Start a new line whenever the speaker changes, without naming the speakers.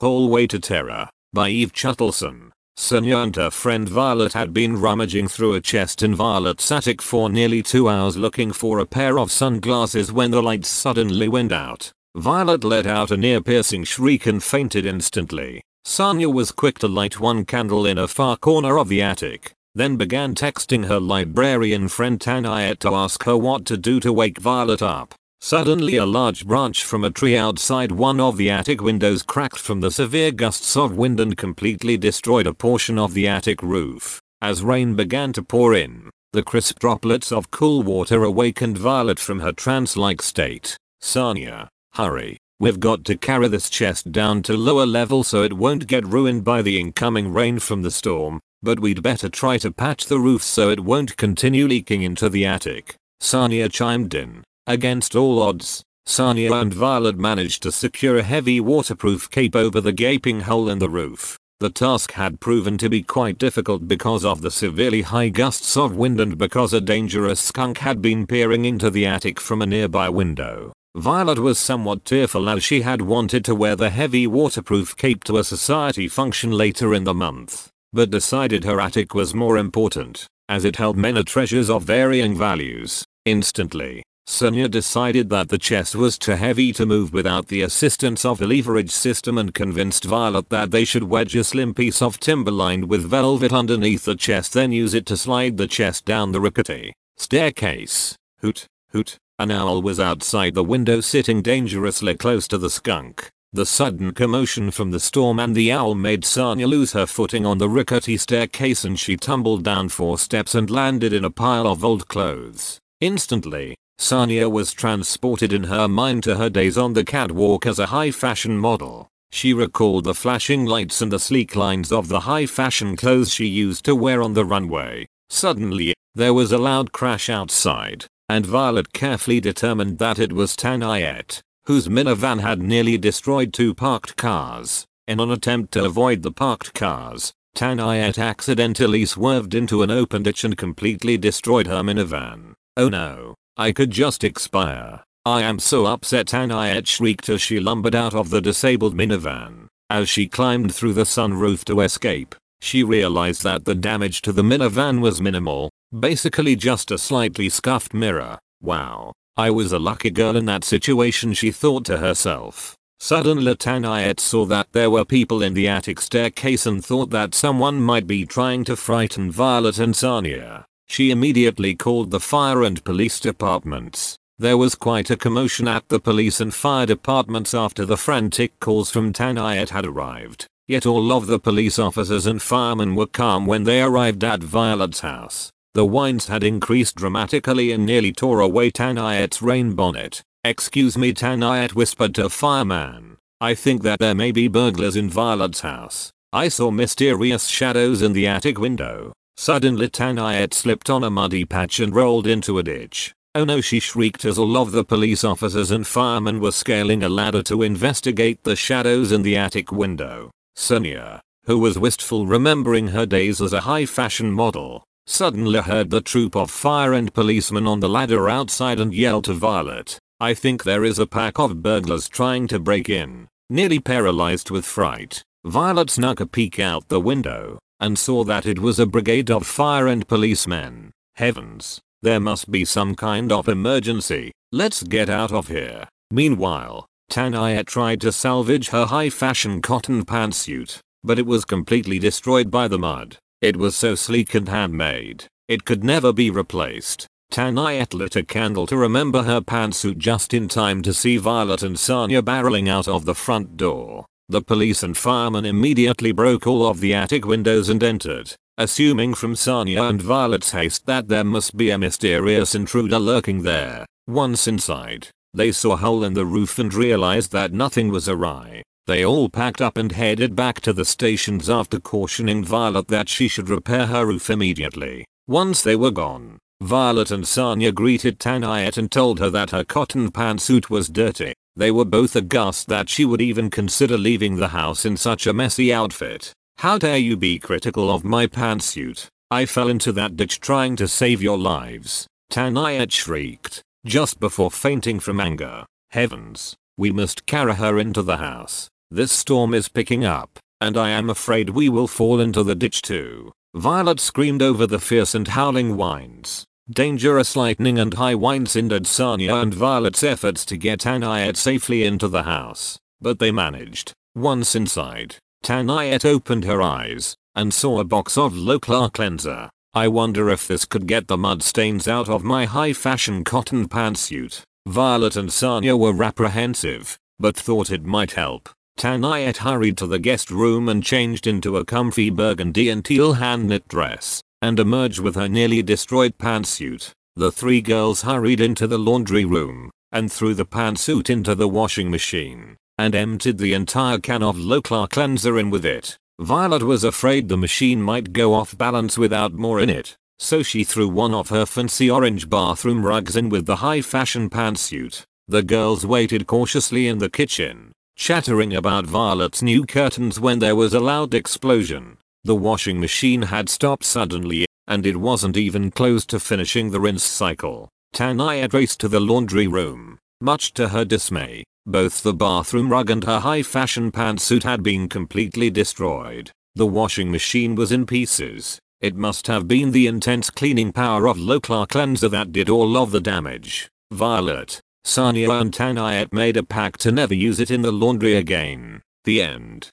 Hallway to Terror by Eve Chuttleson. Her friend Violet had been rummaging through a chest in Violet's attic for nearly two hours looking for a pair of sunglasses when the lights suddenly went out. Violet let out an ear-piercing shriek and fainted instantly. Sonya was quick to light one candle in a far corner of the attic, then began texting her librarian friend Tanayet to ask her what to do to wake Violet up. Suddenly a large branch from a tree outside one of the attic windows cracked from the severe gusts of wind and completely destroyed a portion of the attic roof. As rain began to pour in, the crisp droplets of cool water awakened Violet from her trance-like state. Sonya, hurry. We've got to carry this chest down to lower level so it won't get ruined by the incoming rain from the storm, but we'd better try to patch the roof so it won't continue leaking into the attic. Sonya chimed in. Against all odds, Sonya and Violet managed to secure a heavy waterproof cape over the gaping hole in the roof. The task had proven to be quite difficult because of the severely high gusts of wind and because a dangerous skunk had been peering into the attic from a nearby window. Violet was somewhat tearful as she had wanted to wear the heavy waterproof cape to a society function later in the month, but decided her attic was more important, as it held many treasures of varying values. Instantly, Sonya decided that the chest was too heavy to move without the assistance of the leverage system and convinced Violet that they should wedge a slim piece of timber lined with velvet underneath the chest then use it to slide the chest down the rickety staircase. Hoot, hoot, an owl was outside the window sitting dangerously close to the skunk. The sudden commotion from the storm and the owl made Sonya lose her footing on the rickety staircase and she tumbled down four steps and landed in a pile of old clothes. Instantly, Sonya was transported in her mind to her days on the catwalk as a high fashion model. She recalled the flashing lights and the sleek lines of the high fashion clothes she used to wear on the runway. Suddenly, there was a loud crash outside, and Violet carefully determined that it was Tanayet, whose minivan had nearly destroyed two parked cars. In an attempt to avoid the parked cars, Tanayet accidentally swerved into an open ditch and completely destroyed her minivan. Oh no. I could just expire. I am so upset Tanayet shrieked as she lumbered out of the disabled minivan. As she climbed through the sunroof to escape, she realized that the damage to the minivan was minimal, basically just a slightly scuffed mirror. Wow, I was a lucky girl in that situation she thought to herself. Suddenly Tanayet saw that there were people in the attic staircase and thought that someone might be trying to frighten Violet and Sonya. She immediately called the fire and police departments. There was quite a commotion at the police and fire departments after the frantic calls from Tanayet had arrived. Yet all of the police officers and firemen were calm when they arrived at Violet's house. The winds had increased dramatically and nearly tore away Tanayet's rain bonnet. Excuse me Tanayet whispered to fireman. I think that there may be burglars in Violet's house. I saw mysterious shadows in the attic window. Suddenly Tanayet slipped on a muddy patch and rolled into a ditch. Oh no she shrieked as all of the police officers and firemen were scaling a ladder to investigate the shadows in the attic window. Sonya, who was wistful remembering her days as a high fashion model, suddenly heard the troop of fire and policemen on the ladder outside and yelled to Violet, I think there is a pack of burglars trying to break in. Nearly paralyzed with fright, Violet snuck a peek out the window and saw that it was a brigade of fire and policemen. Heavens, there must be some kind of emergency. Let's get out of here. Meanwhile, Tanaya tried to salvage her high fashion cotton pantsuit, but it was completely destroyed by the mud. It was so sleek and handmade, it could never be replaced. Tanayet lit a candle to remember her pantsuit just in time to see Violet and Sonya barreling out of the front door. The police and firemen immediately broke all of the attic windows and entered, assuming from Sonya and Violet's haste that there must be a mysterious intruder lurking there. Once inside, they saw a hole in the roof and realized that nothing was awry. They all packed up and headed back to the stations after cautioning Violet that she should repair her roof immediately. Once they were gone, Violet and Sonya greeted Tanayet and told her that her cotton pantsuit was dirty. They were both aghast that she would even consider leaving the house in such a messy outfit. How dare you be critical of my pantsuit? I fell into that ditch trying to save your lives. Tanayet shrieked, just before fainting from anger. Heavens, we must carry her into the house. This storm is picking up, and I am afraid we will fall into the ditch too. Violet screamed over the fierce and howling winds. Dangerous lightning and high winds hindered Sonya and Violet's efforts to get Tanayet safely into the house, but they managed. Once inside, Tanayet opened her eyes and saw a box of Loklar cleanser. I wonder if this could get the mud stains out of my high fashion cotton pantsuit. Violet and Sonya were apprehensive, but thought it might help. Tanayet hurried to the guest room and changed into a comfy burgundy and teal hand knit dress and emerged with her nearly destroyed pantsuit. The three girls hurried into the laundry room and threw the pantsuit into the washing machine and emptied the entire can of Loklar cleanser in with it. Violet was afraid the machine might go off balance without more in it, so she threw one of her fancy orange bathroom rugs in with the high fashion pantsuit. The girls waited cautiously in the kitchen, chattering about Violet's new curtains when there was a loud explosion. The washing machine had stopped suddenly, and it wasn't even close to finishing the rinse cycle. Tanaya raced to the laundry room. Much to her dismay, both the bathroom rug and her high fashion pantsuit had been completely destroyed. The washing machine was in pieces. It must have been the intense cleaning power of Loklar cleanser that did all of the damage. Violet, Sonya and Tanayet made a pact to never use it in the laundry again. The end.